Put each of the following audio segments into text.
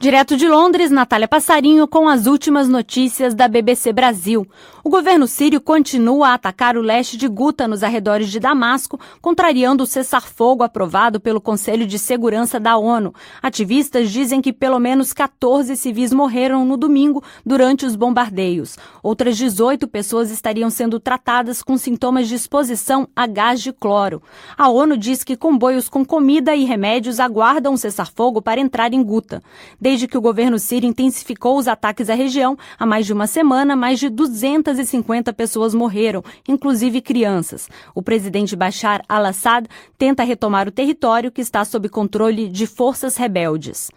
Direto de Londres, Natália Passarinho com as últimas notícias da BBC Brasil. O governo sírio continua a atacar o leste de Guta nos arredores de Damasco, contrariando o cessar-fogo aprovado pelo Conselho de Segurança da ONU. Ativistas dizem que pelo menos 14 civis morreram no domingo durante os bombardeios. Outras 18 pessoas estariam sendo tratadas com sintomas de exposição a gás de cloro. A ONU diz que comboios com comida e remédios aguardam o cessar-fogo para entrar em Guta. Desde que o governo sírio intensificou os ataques à região, há mais de uma semana, mais de 250 pessoas morreram, inclusive crianças. O presidente Bashar al-Assad tenta retomar o território que está sob controle de forças rebeldes.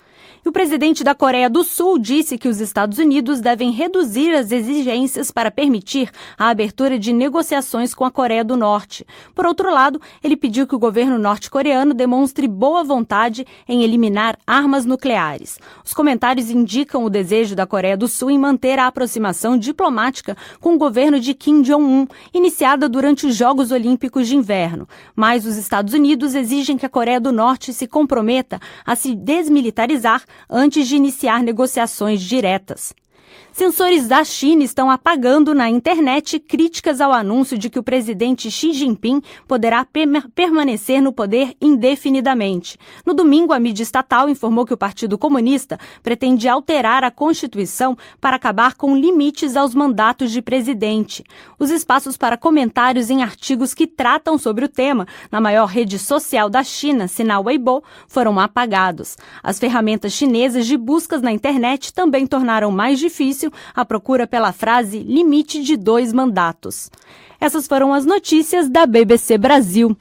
E o presidente da Coreia do Sul disse que os Estados Unidos devem reduzir as exigências para permitir a abertura de negociações com a Coreia do Norte. Por outro lado, ele pediu que o governo norte-coreano demonstre boa vontade em eliminar armas nucleares. Os comentários indicam o desejo da Coreia do Sul em manter a aproximação diplomática com o governo de Kim Jong-un, iniciada durante os Jogos Olímpicos de Inverno. Mas os Estados Unidos exigem que a Coreia do Norte se comprometa a se desmilitarizar antes de iniciar negociações diretas. Sensores da China estão apagando na internet críticas ao anúncio de que o presidente Xi Jinping poderá permanecer no poder indefinidamente. No domingo, a mídia estatal informou que o Partido Comunista pretende alterar a Constituição para acabar com limites aos mandatos de presidente. Os espaços para comentários em artigos que tratam sobre o tema na maior rede social da China, sinal Weibo, foram apagados. As ferramentas chinesas de buscas na internet também tornaram mais difícil difícil a procura pela frase limite de dois mandatos. Essas foram as notícias da BBC Brasil.